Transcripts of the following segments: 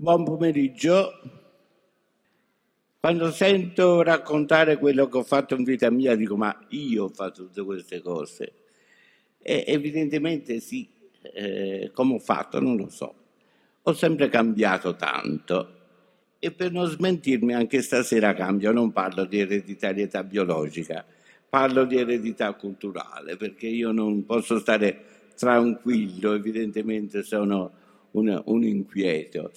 Buon pomeriggio. Quando sento raccontare quello che ho fatto in vita mia, dico ma io ho fatto tutte queste cose. E evidentemente sì, eh, come ho fatto non lo so. Ho sempre cambiato tanto e per non smentirmi anche stasera cambio, non parlo di ereditarietà biologica, parlo di eredità culturale perché io non posso stare tranquillo, evidentemente sono un, un inquieto.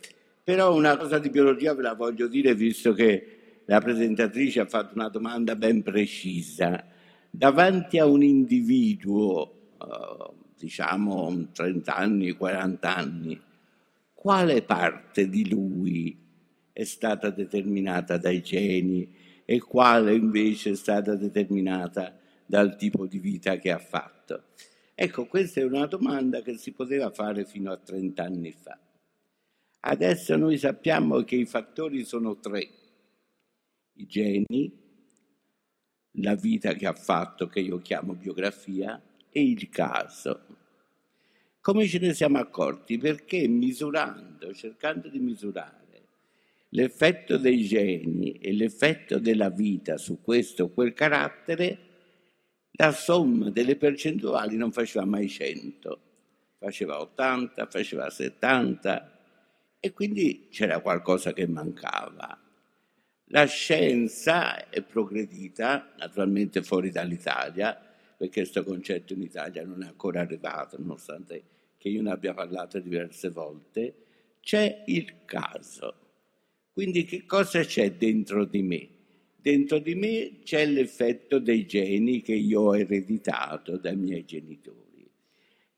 Però una cosa di biologia ve la voglio dire visto che la presentatrice ha fatto una domanda ben precisa. Davanti a un individuo, eh, diciamo 30 anni, 40 anni, quale parte di lui è stata determinata dai geni e quale invece è stata determinata dal tipo di vita che ha fatto? Ecco, questa è una domanda che si poteva fare fino a 30 anni fa. Adesso noi sappiamo che i fattori sono tre, i geni, la vita che ha fatto, che io chiamo biografia, e il caso. Come ce ne siamo accorti? Perché misurando, cercando di misurare l'effetto dei geni e l'effetto della vita su questo o quel carattere, la somma delle percentuali non faceva mai 100, faceva 80, faceva 70 e quindi c'era qualcosa che mancava. La scienza è progredita, naturalmente fuori dall'Italia, perché questo concetto in Italia non è ancora arrivato, nonostante che io ne abbia parlato diverse volte, c'è il caso. Quindi che cosa c'è dentro di me? Dentro di me c'è l'effetto dei geni che io ho ereditato dai miei genitori.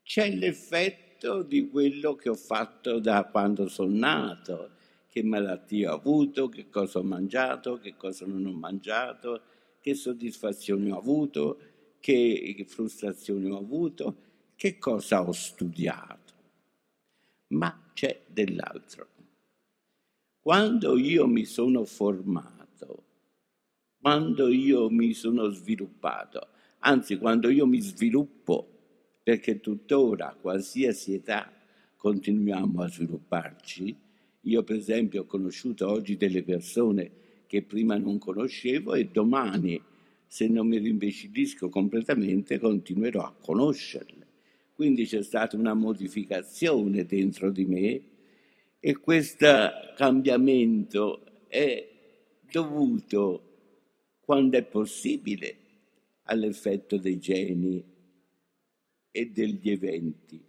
C'è l'effetto di quello che ho fatto da quando sono nato, che malattie ho avuto, che cosa ho mangiato, che cosa non ho mangiato, che soddisfazioni ho avuto, che frustrazioni ho avuto, che cosa ho studiato. Ma c'è dell'altro. Quando io mi sono formato, quando io mi sono sviluppato, anzi quando io mi sviluppo, perché tuttora qualsiasi età continuiamo a svilupparci, io per esempio ho conosciuto oggi delle persone che prima non conoscevo e domani, se non mi rimbecillisco completamente, continuerò a conoscerle. Quindi c'è stata una modificazione dentro di me e questo cambiamento è dovuto, quando è possibile, all'effetto dei geni e degli eventi.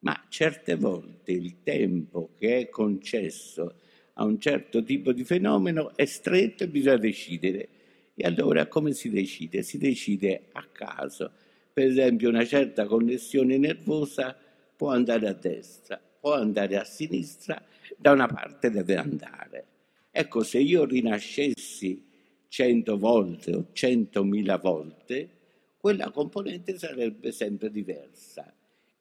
Ma certe volte il tempo che è concesso a un certo tipo di fenomeno è stretto e bisogna decidere. E allora come si decide? Si decide a caso. Per esempio una certa connessione nervosa può andare a destra, può andare a sinistra, da una parte deve andare. Ecco, se io rinascessi cento volte o centomila volte, quella componente sarebbe sempre diversa.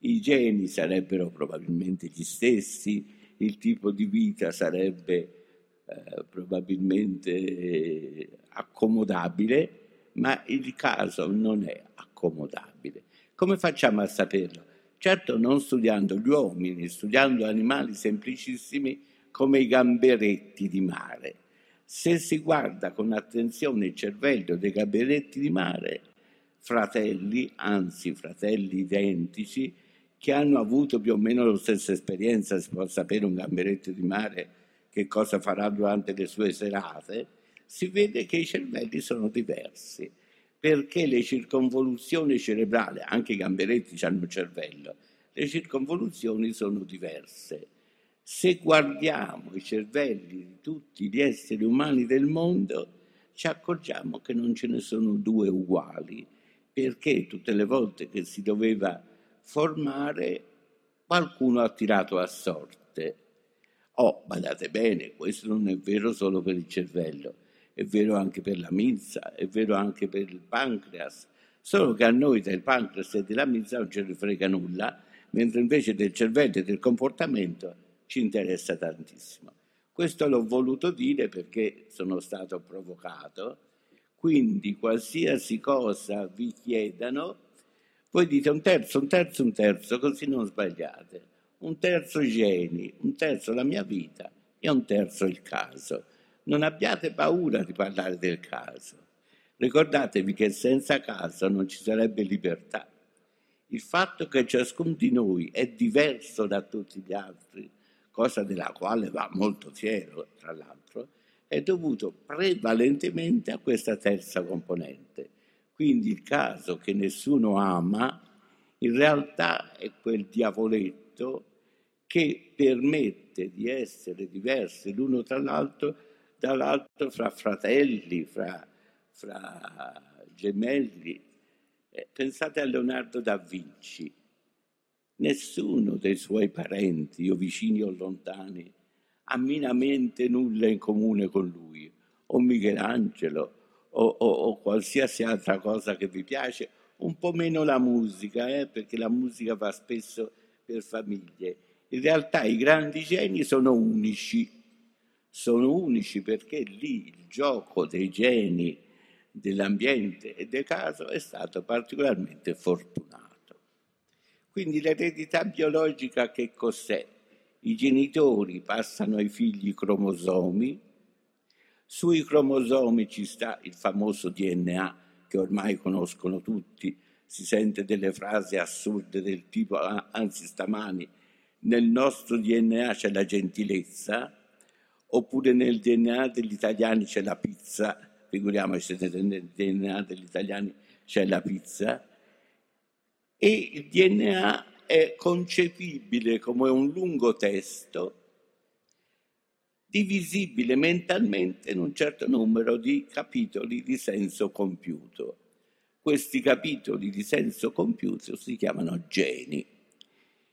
I geni sarebbero probabilmente gli stessi, il tipo di vita sarebbe eh, probabilmente accomodabile, ma il caso non è accomodabile. Come facciamo a saperlo? certo non studiando gli uomini, studiando animali semplicissimi come i gamberetti di mare. Se si guarda con attenzione il cervello dei gamberetti di mare, fratelli, anzi fratelli identici, che hanno avuto più o meno la stessa esperienza, si può sapere un gamberetto di mare che cosa farà durante le sue serate, si vede che i cervelli sono diversi perché le circonvoluzioni cerebrali, anche i gamberetti hanno il cervello, le circonvoluzioni sono diverse. Se guardiamo i cervelli di tutti gli esseri umani del mondo, ci accorgiamo che non ce ne sono due uguali, perché tutte le volte che si doveva formare, qualcuno ha tirato a sorte. Oh, badate bene, questo non è vero solo per il cervello è vero anche per la milza, è vero anche per il pancreas, solo che a noi del pancreas e della milza non ce ne frega nulla, mentre invece del cervello e del comportamento ci interessa tantissimo. Questo l'ho voluto dire perché sono stato provocato, quindi qualsiasi cosa vi chiedano, voi dite un terzo, un terzo, un terzo, così non sbagliate. Un terzo geni, un terzo la mia vita e un terzo il caso. Non abbiate paura di parlare del caso. Ricordatevi che senza caso non ci sarebbe libertà. Il fatto che ciascuno di noi è diverso da tutti gli altri, cosa della quale va molto fiero, tra l'altro, è dovuto prevalentemente a questa terza componente. Quindi il caso che nessuno ama, in realtà è quel diavoletto che permette di essere diversi l'uno tra l'altro, dall'altro fra fratelli, fra, fra gemelli. Eh, pensate a Leonardo da Vinci. Nessuno dei suoi parenti, o vicini o lontani, ha minamente nulla in comune con lui, o Michelangelo, o, o, o qualsiasi altra cosa che vi piace, un po' meno la musica, eh, perché la musica va spesso per famiglie. In realtà i grandi geni sono unici, sono unici perché lì il gioco dei geni, dell'ambiente e del caso è stato particolarmente fortunato. Quindi l'eredità biologica che cos'è? I genitori passano ai figli i cromosomi, sui cromosomi ci sta il famoso DNA che ormai conoscono tutti, si sente delle frasi assurde del tipo, ah, anzi stamani, nel nostro DNA c'è la gentilezza, oppure nel DNA degli italiani c'è la pizza, figuriamoci se nel DNA degli italiani c'è la pizza, e il DNA è concepibile come un lungo testo divisibile mentalmente in un certo numero di capitoli di senso compiuto. Questi capitoli di senso compiuto si chiamano geni.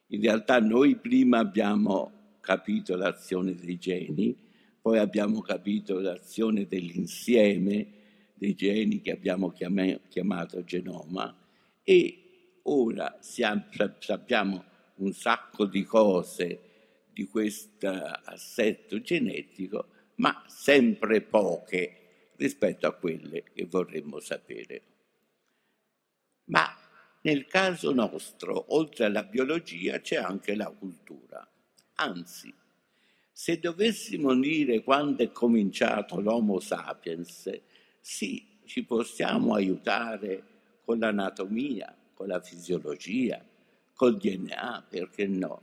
In realtà noi prima abbiamo capito l'azione dei geni, poi abbiamo capito l'azione dell'insieme dei geni che abbiamo chiamato genoma e ora sappiamo un sacco di cose di questo assetto genetico, ma sempre poche rispetto a quelle che vorremmo sapere. Ma nel caso nostro, oltre alla biologia, c'è anche la cultura. Anzi, se dovessimo dire quando è cominciato l'Homo sapiens, sì, ci possiamo aiutare con l'anatomia, con la fisiologia, col DNA, perché no?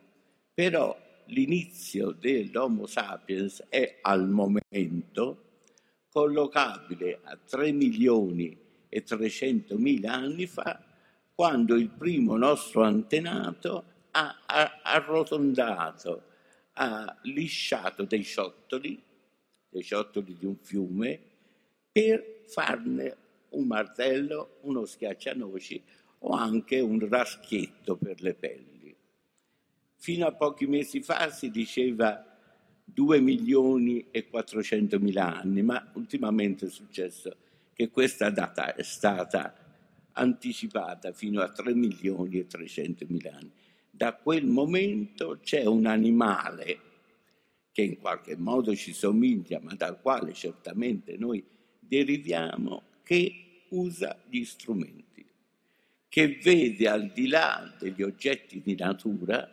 Però l'inizio dell'Homo sapiens è al momento collocabile a 3 milioni e 300 mila anni fa, quando il primo nostro antenato ha, arrotondato, ha lisciato dei ciottoli, dei ciottoli di un fiume, per farne un martello, uno schiaccianoci o anche un raschietto per le pelli. Fino a pochi mesi fa si diceva 2 milioni e 400 mila anni, ma ultimamente è successo che questa data è stata anticipata fino a 3 milioni e 300 mila anni. Da quel momento c'è un animale che in qualche modo ci somiglia, ma dal quale certamente noi deriviamo, che usa gli strumenti, che vede al di là degli oggetti di natura,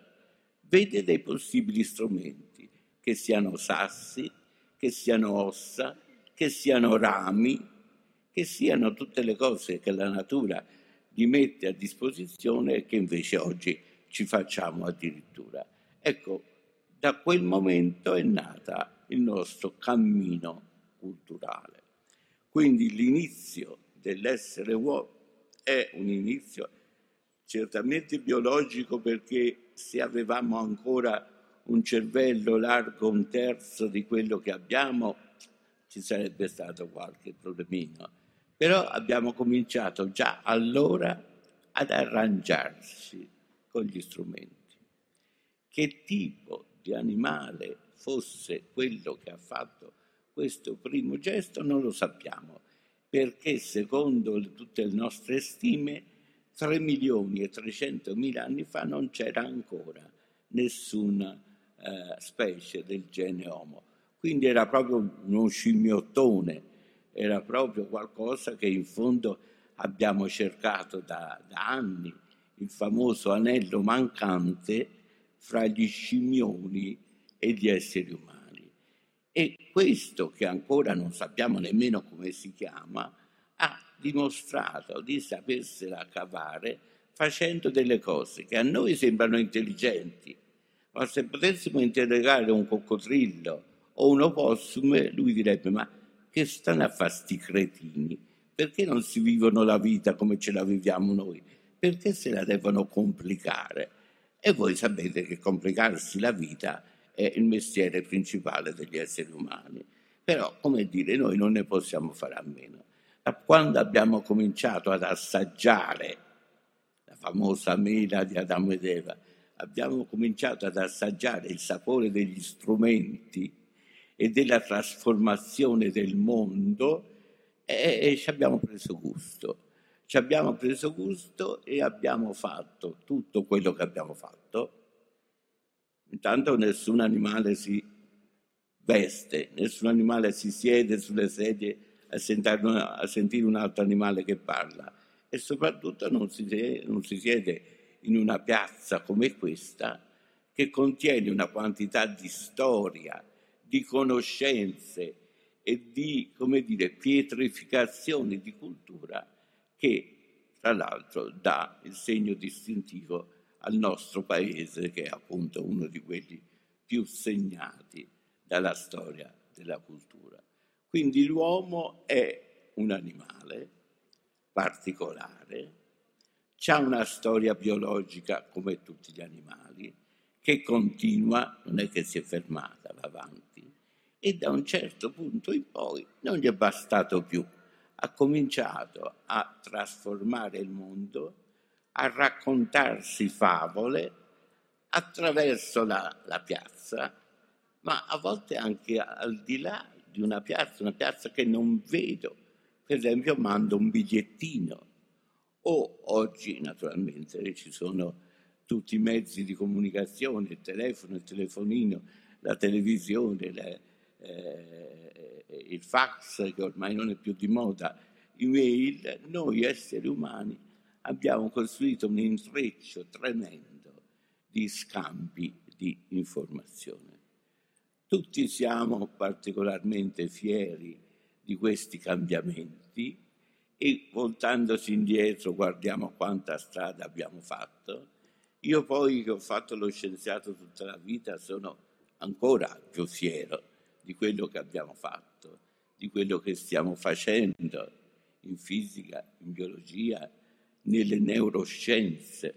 vede dei possibili strumenti, che siano sassi, che siano ossa, che siano rami, che siano tutte le cose che la natura gli mette a disposizione e che invece oggi ci facciamo addirittura. Ecco, da quel momento è nata il nostro cammino culturale. Quindi l'inizio dell'essere uomo è un inizio certamente biologico perché se avevamo ancora un cervello largo un terzo di quello che abbiamo ci sarebbe stato qualche problemino. Però abbiamo cominciato già allora ad arrangiarsi con gli strumenti. Che tipo di animale fosse quello che ha fatto questo primo gesto non lo sappiamo, perché secondo tutte le nostre stime 3 milioni e 300 mila anni fa non c'era ancora nessuna eh, specie del genere Homo. Quindi era proprio uno scimmiottone, era proprio qualcosa che in fondo abbiamo cercato da, da anni, il famoso anello mancante fra gli scimmioni e gli esseri umani. E questo, che ancora non sappiamo nemmeno come si chiama, ha dimostrato di sapersela cavare facendo delle cose che a noi sembrano intelligenti, ma se potessimo interrogare un coccodrillo o un opossum, lui direbbe ma che stanno a fare sti cretini? Perché non si vivono la vita come ce la viviamo noi? Perché se la devono complicare? E voi sapete che complicarsi la vita è il mestiere principale degli esseri umani. Però, come dire, noi non ne possiamo fare a meno. Da quando abbiamo cominciato ad assaggiare la famosa mela di Adamo ed Eva, abbiamo cominciato ad assaggiare il sapore degli strumenti e della trasformazione del mondo e, e ci abbiamo preso gusto. Ci abbiamo preso gusto e abbiamo fatto tutto quello che abbiamo fatto. Intanto nessun animale si veste, nessun animale si siede sulle sedie a sentire, a sentire un altro animale che parla. E soprattutto non si, non si siede in una piazza come questa che contiene una quantità di storia, di conoscenze e di, come dire, pietrificazione di cultura che tra l'altro dà il segno distintivo al nostro paese che è appunto uno di quelli più segnati dalla storia della cultura. Quindi l'uomo è un animale particolare, ha una storia biologica come tutti gli animali, che continua, non è che si è fermata, va avanti, e da un certo punto in poi non gli è bastato più. Ha cominciato a trasformare il mondo, a raccontarsi favole attraverso la, la piazza, ma a volte anche al di là di una piazza, una piazza che non vedo. Per esempio mando un bigliettino o oggi naturalmente ci sono tutti i mezzi di comunicazione, il telefono, il telefonino, la televisione, le, eh, il fax che ormai non è più di moda, email, noi esseri umani abbiamo costruito un intreccio tremendo di scambi di informazione. Tutti siamo particolarmente fieri di questi cambiamenti e voltandosi indietro guardiamo quanta strada abbiamo fatto io poi che ho fatto lo scienziato tutta la vita sono ancora più fiero di quello che abbiamo fatto, di quello che stiamo facendo in fisica, in biologia, nelle neuroscienze.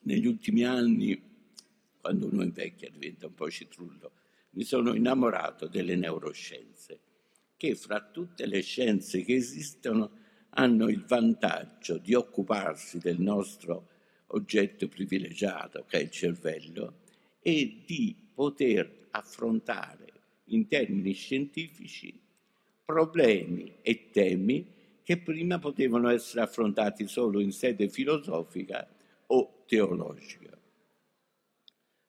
Negli ultimi anni, quando uno invecchia diventa un po' citrullo, mi sono innamorato delle neuroscienze, che fra tutte le scienze che esistono hanno il vantaggio di occuparsi del nostro oggetto privilegiato, che è il cervello, e di poter affrontare in termini scientifici problemi e temi che prima potevano essere affrontati solo in sede filosofica o teologica.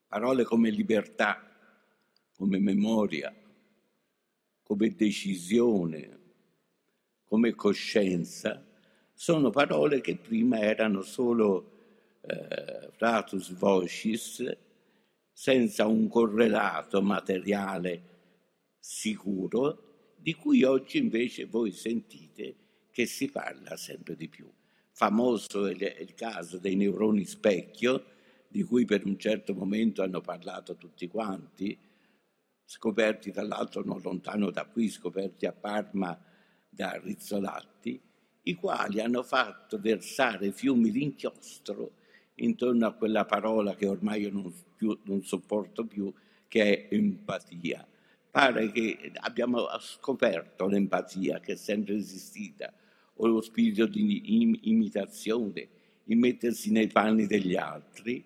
Parole come libertà, come memoria, come decisione, come coscienza sono parole che prima erano solo eh, ratus vocis, senza un correlato materiale sicuro, di cui oggi invece voi sentite che si parla sempre di più. Famoso è il caso dei neuroni specchio, di cui per un certo momento hanno parlato tutti quanti, scoperti tra l'altro non lontano da qui, scoperti a Parma da Rizzolatti, i quali hanno fatto versare fiumi di inchiostro intorno a quella parola che ormai io non, più, non sopporto più, che è empatia. Pare che abbiamo scoperto l'empatia che è sempre esistita, o lo spirito di imitazione, di mettersi nei panni degli altri,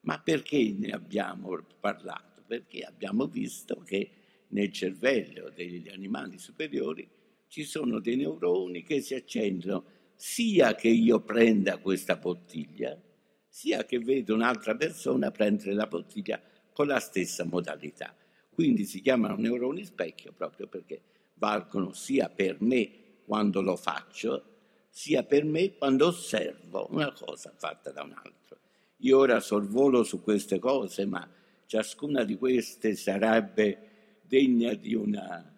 ma perché ne abbiamo parlato? Perché abbiamo visto che nel cervello degli animali superiori ci sono dei neuroni che si accendono sia che io prenda questa bottiglia, sia che vedo un'altra persona prendere la bottiglia con la stessa modalità. Quindi si chiamano neuroni specchio proprio perché valgono sia per me quando lo faccio, sia per me quando osservo una cosa fatta da un altro. Io ora sorvolo su queste cose, ma ciascuna di queste sarebbe degna di una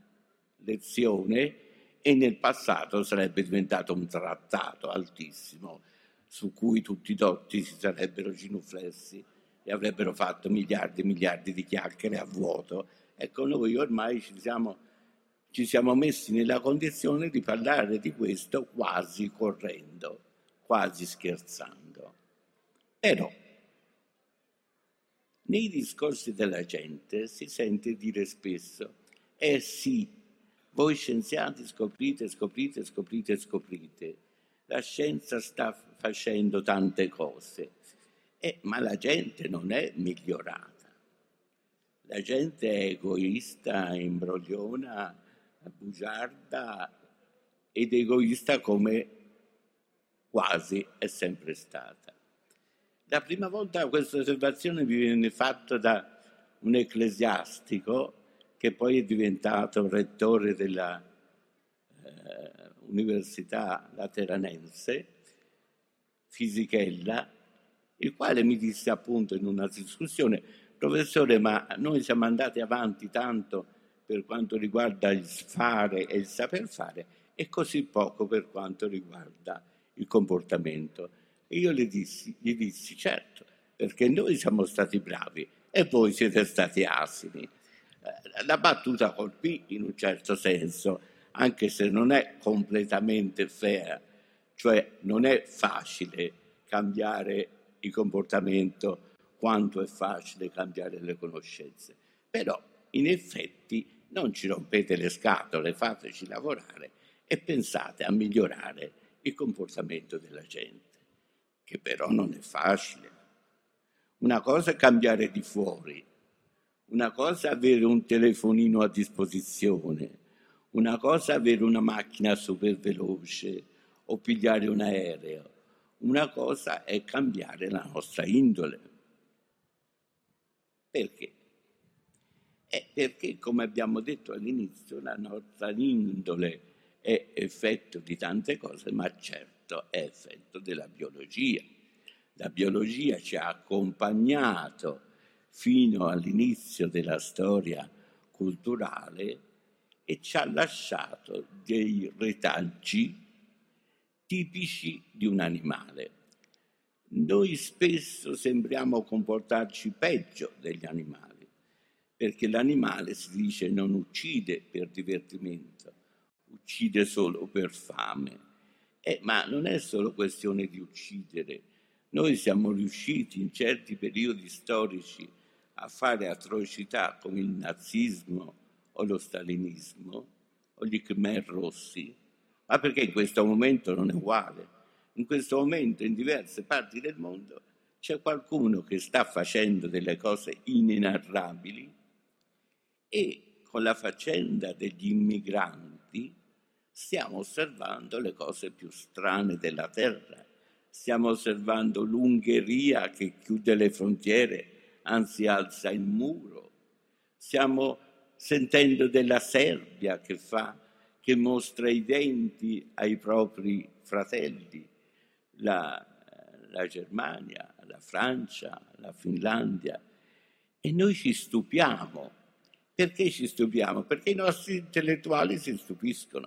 lezione e nel passato sarebbe diventato un trattato altissimo su cui tutti i dotti si sarebbero ginuflessi e avrebbero fatto miliardi e miliardi di chiacchiere a vuoto. Ecco, noi ormai ci siamo, ci siamo messi nella condizione di parlare di questo quasi correndo, quasi scherzando. Però nei discorsi della gente si sente dire spesso, eh sì, voi scienziati scoprite, scoprite, scoprite, scoprite, la scienza sta facendo tante cose, eh, ma la gente non è migliorata. La gente è egoista, imbrogliona, bugiarda ed egoista come quasi è sempre stata. La prima volta questa osservazione mi viene fatta da un ecclesiastico che poi è diventato rettore della eh, Università Lateranense, Fisichella, il quale mi disse appunto in una discussione, professore, ma noi siamo andati avanti tanto per quanto riguarda il fare e il saper fare e così poco per quanto riguarda il comportamento. E io gli dissi, gli dissi, certo, perché noi siamo stati bravi e voi siete stati asini. Eh, la battuta colpì in un certo senso, anche se non è completamente fair, cioè non è facile cambiare il comportamento quanto è facile cambiare le conoscenze. Però in effetti non ci rompete le scatole, fateci lavorare e pensate a migliorare il comportamento della gente che però non è facile. Una cosa è cambiare di fuori, una cosa è avere un telefonino a disposizione, una cosa è avere una macchina super veloce o pigliare un aereo, una cosa è cambiare la nostra indole. Perché? È perché, come abbiamo detto all'inizio, la nostra indole è effetto di tante cose, ma certo è effetto della biologia. La biologia ci ha accompagnato fino all'inizio della storia culturale e ci ha lasciato dei retaggi tipici di un animale. Noi spesso sembriamo comportarci peggio degli animali, perché l'animale si dice non uccide per divertimento, uccide solo per fame eh, ma non è solo questione di uccidere. Noi siamo riusciti in certi periodi storici a fare atrocità come il nazismo o lo stalinismo o gli Khmer rossi, ma perché in questo momento non è uguale. In questo momento in diverse parti del mondo c'è qualcuno che sta facendo delle cose inenarrabili e con la faccenda degli immigranti stiamo osservando le cose più strane della terra. Stiamo osservando l'Ungheria che chiude le frontiere, anzi alza il muro. Stiamo sentendo della Serbia che fa, che mostra i denti ai propri fratelli, la, la Germania, la Francia, la Finlandia. E noi ci stupiamo. Perché ci stupiamo? Perché i nostri intellettuali si stupiscono.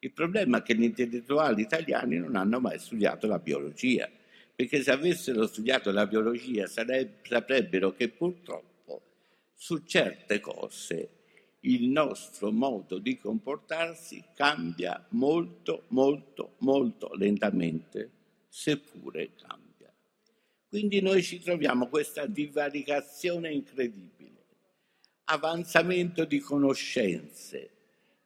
Il problema è che gli intellettuali italiani non hanno mai studiato la biologia, perché se avessero studiato la biologia saprebbero che purtroppo su certe cose il nostro modo di comportarsi cambia molto, molto, molto lentamente, seppure cambia. Quindi noi ci troviamo questa divaricazione incredibile, avanzamento di conoscenze,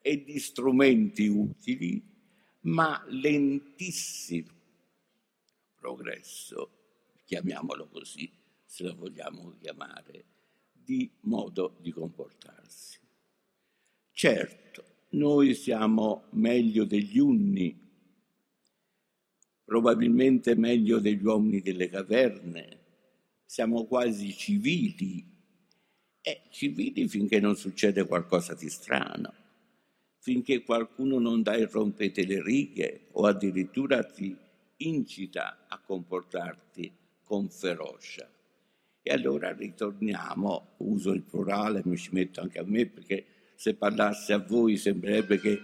e di strumenti utili, ma lentissimo progresso, chiamiamolo così, se lo vogliamo chiamare, di modo di comportarsi. Certo, noi siamo meglio degli unni, probabilmente meglio degli uomini delle caverne, siamo quasi civili, e civili finché non succede qualcosa di strano finché qualcuno non dà il rompete le righe o addirittura ti incita a comportarti con ferocia. E allora ritorniamo, uso il plurale, mi ci metto anche a me perché se parlasse a voi sembrerebbe che...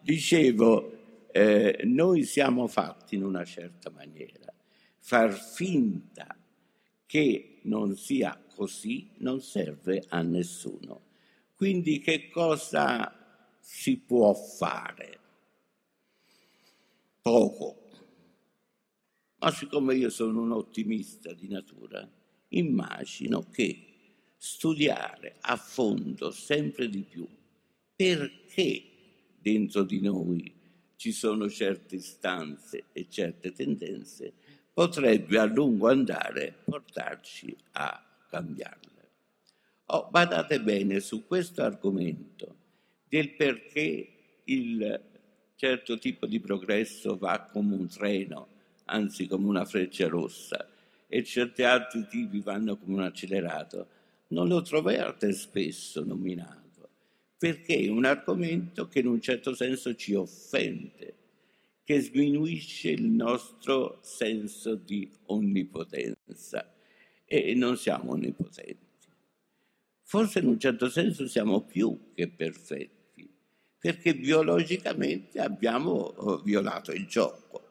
Dicevo, eh, noi siamo fatti in una certa maniera. Far finta che non sia così non serve a nessuno. Quindi che cosa si può fare? Poco. Ma siccome io sono un ottimista di natura, immagino che studiare a fondo sempre di più perché dentro di noi ci sono certe istanze e certe tendenze potrebbe a lungo andare portarci a cambiarle. Oh, badate bene su questo argomento del perché il certo tipo di progresso va come un treno, anzi come una freccia rossa, e certi altri tipi vanno come un accelerato, non lo trovate spesso nominato, perché è un argomento che in un certo senso ci offende, che sminuisce il nostro senso di onnipotenza e non siamo onnipotenti. Forse in un certo senso siamo più che perfetti, perché biologicamente abbiamo eh, violato il gioco,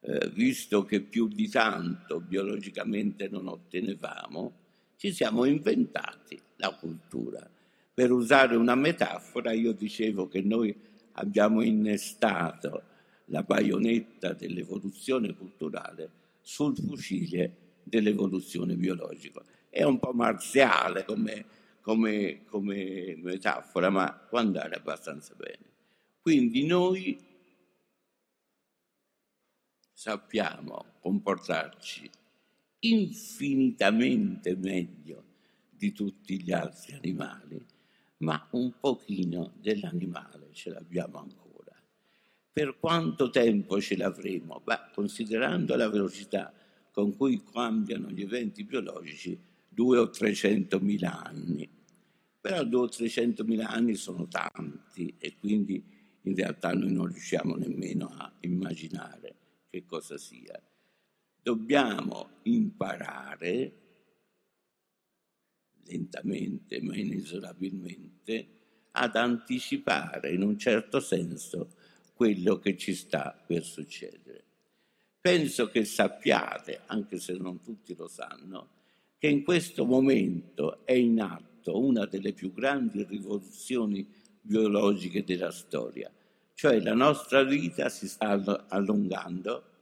eh, visto che più di tanto biologicamente non ottenevamo, ci siamo inventati la cultura. Per usare una metafora, io dicevo che noi abbiamo innestato la baionetta dell'evoluzione culturale sul fucile dell'evoluzione biologica. È un po' marziale come, come, come metafora, ma può andare abbastanza bene. Quindi noi sappiamo comportarci infinitamente meglio di tutti gli altri animali, ma un pochino dell'animale ce l'abbiamo ancora. Per quanto tempo ce l'avremo? Beh, considerando la velocità con cui cambiano gli eventi biologici, due o trecento mila anni. Però due o trecento mila anni sono tanti e quindi in realtà noi non riusciamo nemmeno a immaginare che cosa sia. Dobbiamo imparare lentamente ma inesorabilmente ad anticipare in un certo senso quello che ci sta per succedere. Penso che sappiate, anche se non tutti lo sanno, che in questo momento è in atto una delle più grandi rivoluzioni biologiche della storia, cioè la nostra vita si sta allungando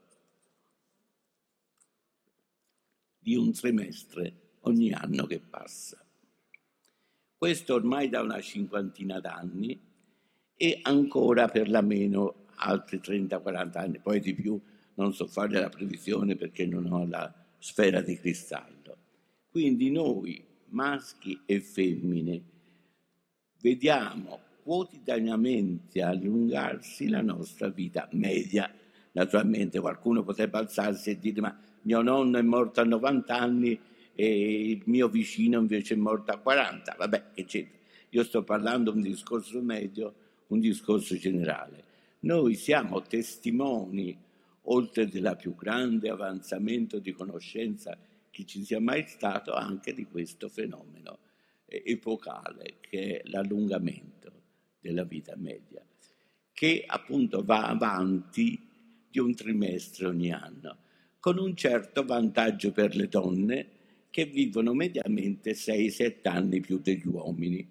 di un trimestre ogni anno che passa. Questo ormai da una cinquantina d'anni e ancora per la meno altri 30-40 anni, poi di più non so fare la previsione perché non ho la sfera di cristallo. Quindi noi, maschi e femmine, vediamo quotidianamente allungarsi la nostra vita media. Naturalmente qualcuno potrebbe alzarsi e dire ma mio nonno è morto a 90 anni e il mio vicino invece è morto a 40, vabbè, eccetera. Io sto parlando un discorso medio un discorso generale. Noi siamo testimoni, oltre del più grande avanzamento di conoscenza che ci sia mai stato, anche di questo fenomeno epocale che è l'allungamento della vita media, che appunto va avanti di un trimestre ogni anno, con un certo vantaggio per le donne che vivono mediamente 6-7 anni più degli uomini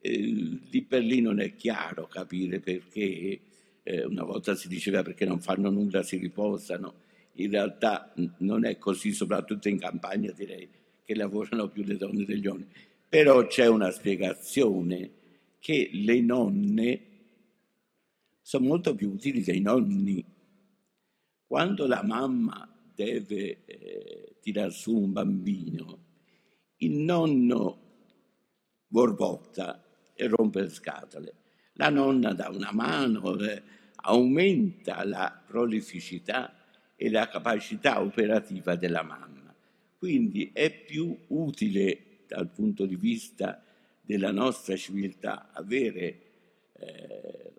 eh, di per lì non è chiaro capire perché, eh, una volta si diceva perché non fanno nulla, si riposano, in realtà non è così, soprattutto in campagna direi che lavorano più le donne degli uomini. Però c'è una spiegazione che le nonne sono molto più utili dei nonni. Quando la mamma deve eh, tirar su un bambino, il nonno borbotta e rompe le scatole. La nonna dà una mano, eh, aumenta la prolificità e la capacità operativa della mamma. Quindi è più utile dal punto di vista della nostra civiltà avere eh,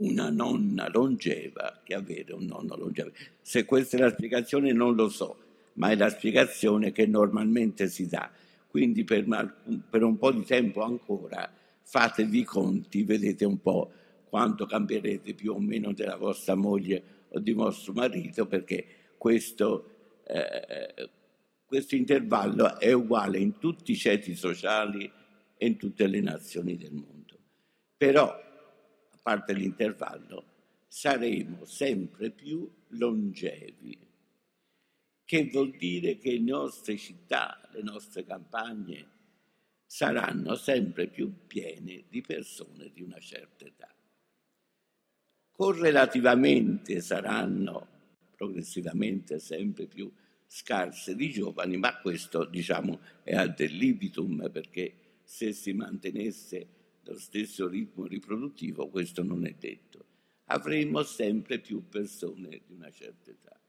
una nonna longeva che avere un nonno longevo. Se questa è la spiegazione non lo so, ma è la spiegazione che normalmente si dà. Quindi per, per un po' di tempo ancora fatevi i conti, vedete un po' quanto cambierete più o meno della vostra moglie o di vostro marito, perché questo, eh, questo intervallo è uguale in tutti i ceti sociali e in tutte le nazioni del mondo. Però, parte l'intervallo, saremo sempre più longevi, che vuol dire che le nostre città, le nostre campagne saranno sempre più piene di persone di una certa età. Correlativamente saranno progressivamente sempre più scarse di giovani, ma questo diciamo è ad libitum perché se si mantenesse lo stesso ritmo riproduttivo questo non è detto. Avremo sempre più persone di una certa età.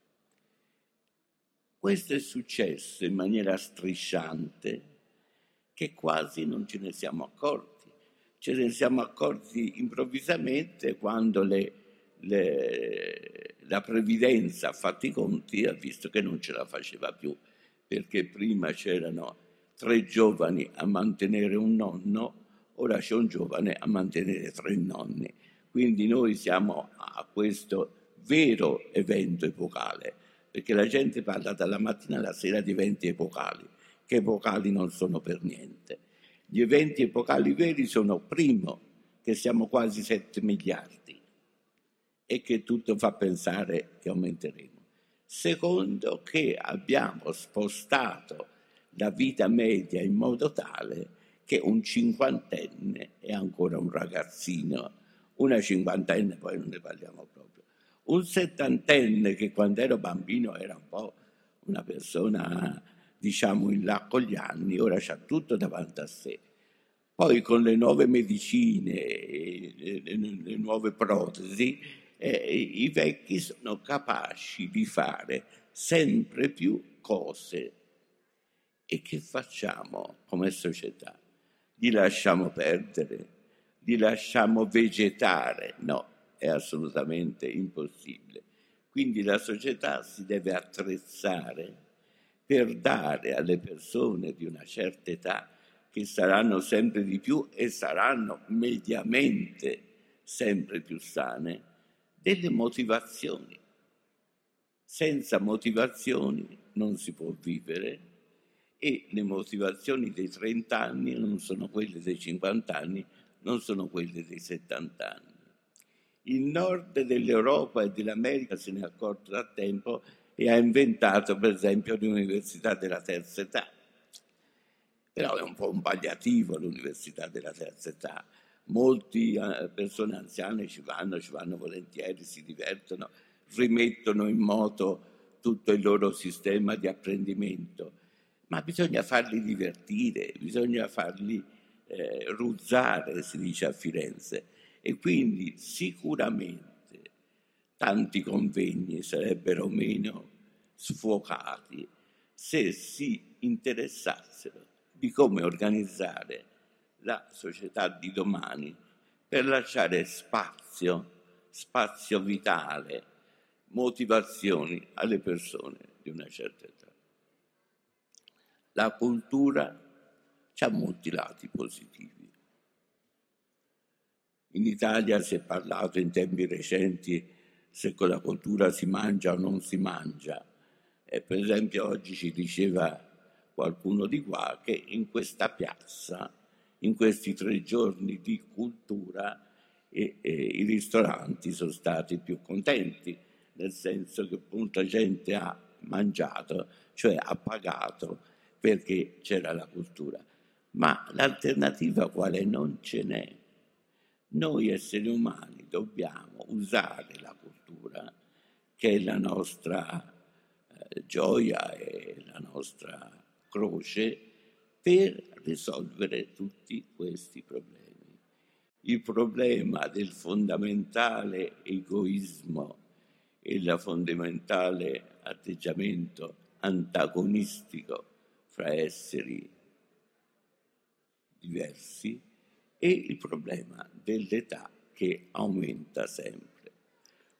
Questo è successo in maniera strisciante che quasi non ce ne siamo accorti. Ce ne siamo accorti improvvisamente quando le le, la previdenza ha fatto i conti ha visto che non ce la faceva più, perché prima c'erano tre giovani a mantenere un nonno, ora c'è un giovane a mantenere tre nonni. Quindi noi siamo a questo vero evento epocale, perché la gente parla dalla mattina alla sera di eventi epocali, che epocali non sono per niente. Gli eventi epocali veri sono, primo, che siamo quasi 7 miliardi, e che tutto fa pensare che aumenteremo. Secondo, che abbiamo spostato la vita media in modo tale che un cinquantenne è ancora un ragazzino, una cinquantenne poi non ne parliamo proprio, un settantenne che quando ero bambino era un po' una persona diciamo in là con gli anni, ora c'ha tutto davanti a sé. Poi con le nuove medicine, le, le, le nuove protesi, eh, i vecchi sono capaci di fare sempre più cose. E che facciamo come società? Li lasciamo perdere? Li lasciamo vegetare? No, è assolutamente impossibile. Quindi la società si deve attrezzare per dare alle persone di una certa età, che saranno sempre di più e saranno mediamente sempre più sane, delle motivazioni. Senza motivazioni non si può vivere e le motivazioni dei 30 anni non sono quelle dei 50 anni, non sono quelle dei 70 anni. Il nord dell'Europa e dell'America se ne è accorto da tempo e ha inventato per esempio l'università della terza età. Però è un po' un palliativo l'università della terza età, Molte eh, persone anziane ci vanno, ci vanno volentieri, si divertono, rimettono in moto tutto il loro sistema di apprendimento, ma bisogna farli divertire, bisogna farli eh, ruzzare, si dice a Firenze, e quindi sicuramente tanti convegni sarebbero meno sfocati se si interessassero di come organizzare la società di domani per lasciare spazio, spazio vitale, motivazioni alle persone di una certa età. La cultura ha molti lati positivi. In Italia si è parlato in tempi recenti se con la cultura si mangia o non si mangia. E per esempio oggi ci diceva qualcuno di qua che in questa piazza in questi tre giorni di cultura e, e i ristoranti sono stati più contenti, nel senso che appunto la gente ha mangiato, cioè ha pagato perché c'era la cultura. Ma l'alternativa quale non ce n'è. Noi esseri umani dobbiamo usare la cultura, che è la nostra eh, gioia e la nostra croce, per risolvere tutti questi problemi. Il problema del fondamentale egoismo e il fondamentale atteggiamento antagonistico fra esseri diversi e il problema dell'età che aumenta sempre.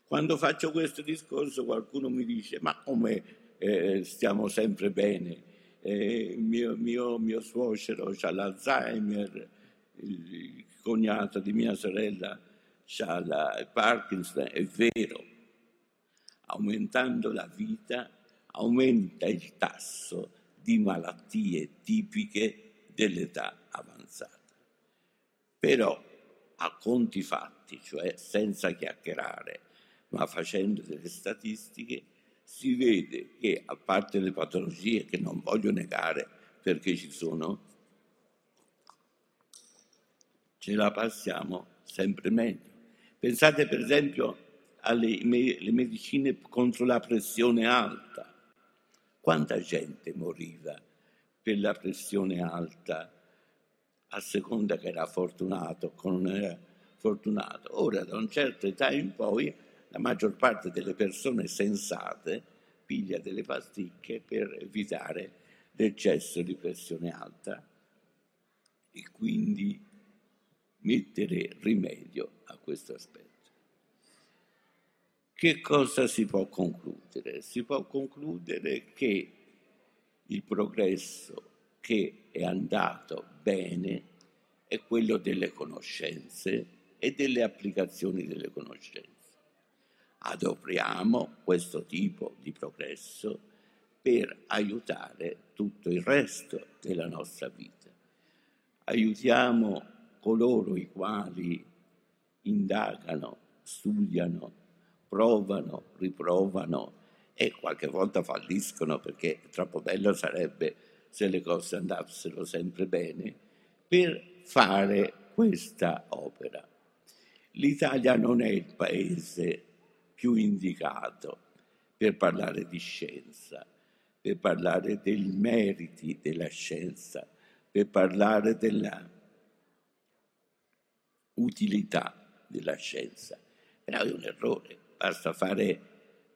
Quando faccio questo discorso qualcuno mi dice ma come eh, stiamo sempre bene? Eh, mio, mio, mio suocero ha l'Alzheimer, il cognato di mia sorella ha il Parkinson, è vero, aumentando la vita aumenta il tasso di malattie tipiche dell'età avanzata. Però a conti fatti, cioè senza chiacchierare, ma facendo delle statistiche, si vede che a parte le patologie che non voglio negare perché ci sono, ce la passiamo sempre meglio. Pensate per esempio alle medicine contro la pressione alta. Quanta gente moriva per la pressione alta a seconda che era fortunato o non era fortunato? Ora, da una certa età in poi, la maggior parte delle persone sensate piglia delle pasticche per evitare l'eccesso di pressione alta e quindi mettere rimedio a questo aspetto. Che cosa si può concludere? Si può concludere che il progresso che è andato bene è quello delle conoscenze e delle applicazioni delle conoscenze. Adoperiamo questo tipo di progresso per aiutare tutto il resto della nostra vita. Aiutiamo coloro i quali indagano, studiano, provano, riprovano e qualche volta falliscono perché troppo bello sarebbe se le cose andassero sempre bene, per fare questa opera. L'Italia non è il paese più indicato per parlare di scienza, per parlare dei meriti della scienza, per parlare della utilità della scienza. Però è un errore, basta fare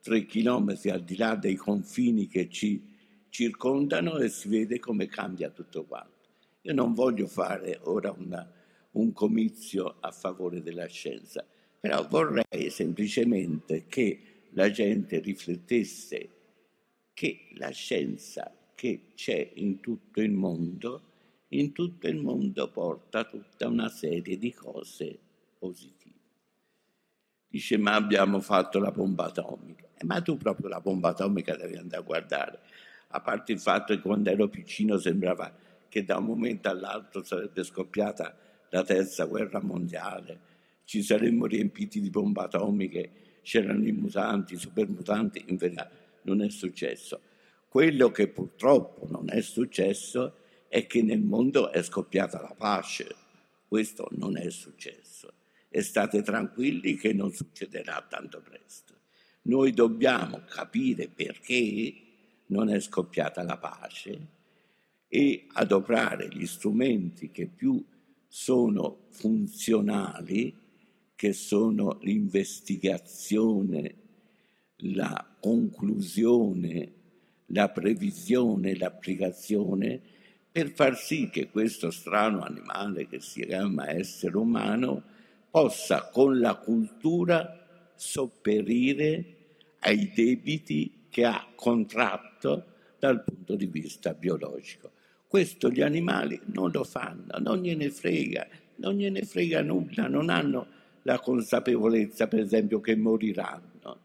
tre chilometri al di là dei confini che ci circondano e si vede come cambia tutto quanto. Io non voglio fare ora una, un comizio a favore della scienza, però vorrei semplicemente che la gente riflettesse che la scienza che c'è in tutto il mondo, in tutto il mondo porta tutta una serie di cose positive. Dice, ma abbiamo fatto la bomba atomica. Eh, ma tu proprio la bomba atomica devi andare a guardare. A parte il fatto che quando ero piccino sembrava che da un momento all'altro sarebbe scoppiata la terza guerra mondiale, ci saremmo riempiti di bombe atomiche, c'erano i mutanti, i supermutanti, in verità non è successo. Quello che purtroppo non è successo è che nel mondo è scoppiata la pace. Questo non è successo e state tranquilli che non succederà tanto presto. Noi dobbiamo capire perché non è scoppiata la pace e adoperare gli strumenti che più sono funzionali, che sono l'investigazione, la conclusione, la previsione, l'applicazione, per far sì che questo strano animale che si chiama essere umano possa con la cultura sopperire ai debiti che ha contratto dal punto di vista biologico. Questo gli animali non lo fanno, non gliene frega, non gliene frega nulla, non hanno la consapevolezza, per esempio, che moriranno,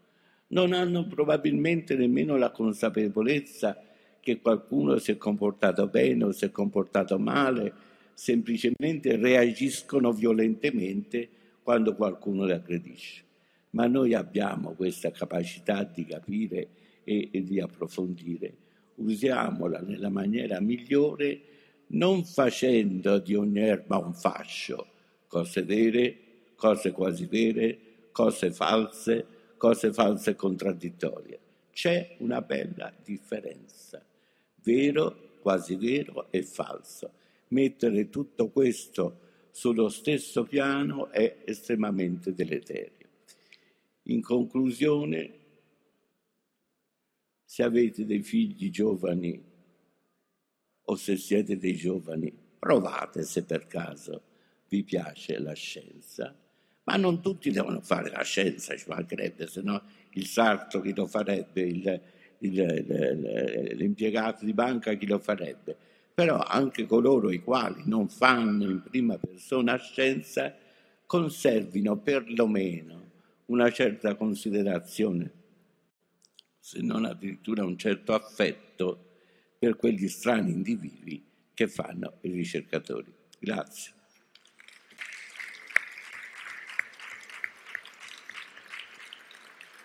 non hanno probabilmente nemmeno la consapevolezza che qualcuno si è comportato bene o si è comportato male, semplicemente reagiscono violentemente quando qualcuno le aggredisce. Ma noi abbiamo questa capacità di capire e, e di approfondire. Usiamola nella maniera migliore, non facendo di ogni erba un fascio, cose vere, cose quasi vere, cose false, cose false contraddittorie. C'è una bella differenza, vero, quasi vero e falso. Mettere tutto questo sullo stesso piano è estremamente deleterio. In conclusione, se avete dei figli giovani o se siete dei giovani, provate se per caso vi piace la scienza, ma non tutti devono fare la scienza, ci mancherebbe, se no il sarto chi lo farebbe, il, il, l'impiegato di banca chi lo farebbe. Però anche coloro i quali non fanno in prima persona scienza conservino perlomeno una certa considerazione, se non addirittura un certo affetto per quegli strani individui che fanno i ricercatori. Grazie.